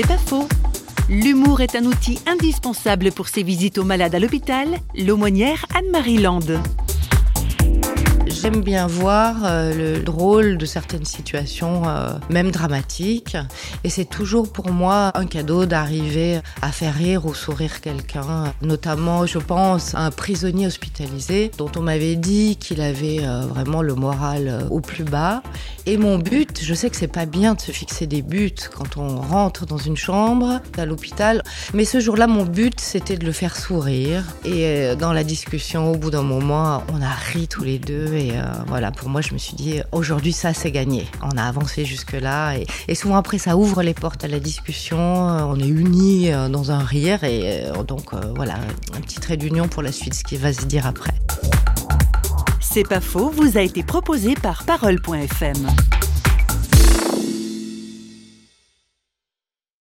C'est pas faux. L'humour est un outil indispensable pour ses visites aux malades à l'hôpital. L'aumônière Anne-Marie Land. J'aime bien voir euh, le drôle de certaines situations, euh, même dramatiques. Et c'est toujours pour moi un cadeau d'arriver à faire rire ou sourire quelqu'un. Notamment, je pense à un prisonnier hospitalisé dont on m'avait dit qu'il avait euh, vraiment le moral au plus bas. Et mon but, je sais que c'est pas bien de se fixer des buts quand on rentre dans une chambre à l'hôpital. Mais ce jour-là, mon but, c'était de le faire sourire. Et dans la discussion, au bout d'un moment, on a ri tous les deux. Euh, voilà, pour moi, je me suis dit, aujourd'hui, ça, c'est gagné. On a avancé jusque-là. Et, souvent, après, ça ouvre les portes à la discussion. Euh, on est unis euh, dans un rire. Et donc, voilà, un petit trait d'union pour la suite, ce qui va se dire après. C'est pas faux, vous a été proposé par Parole.fm.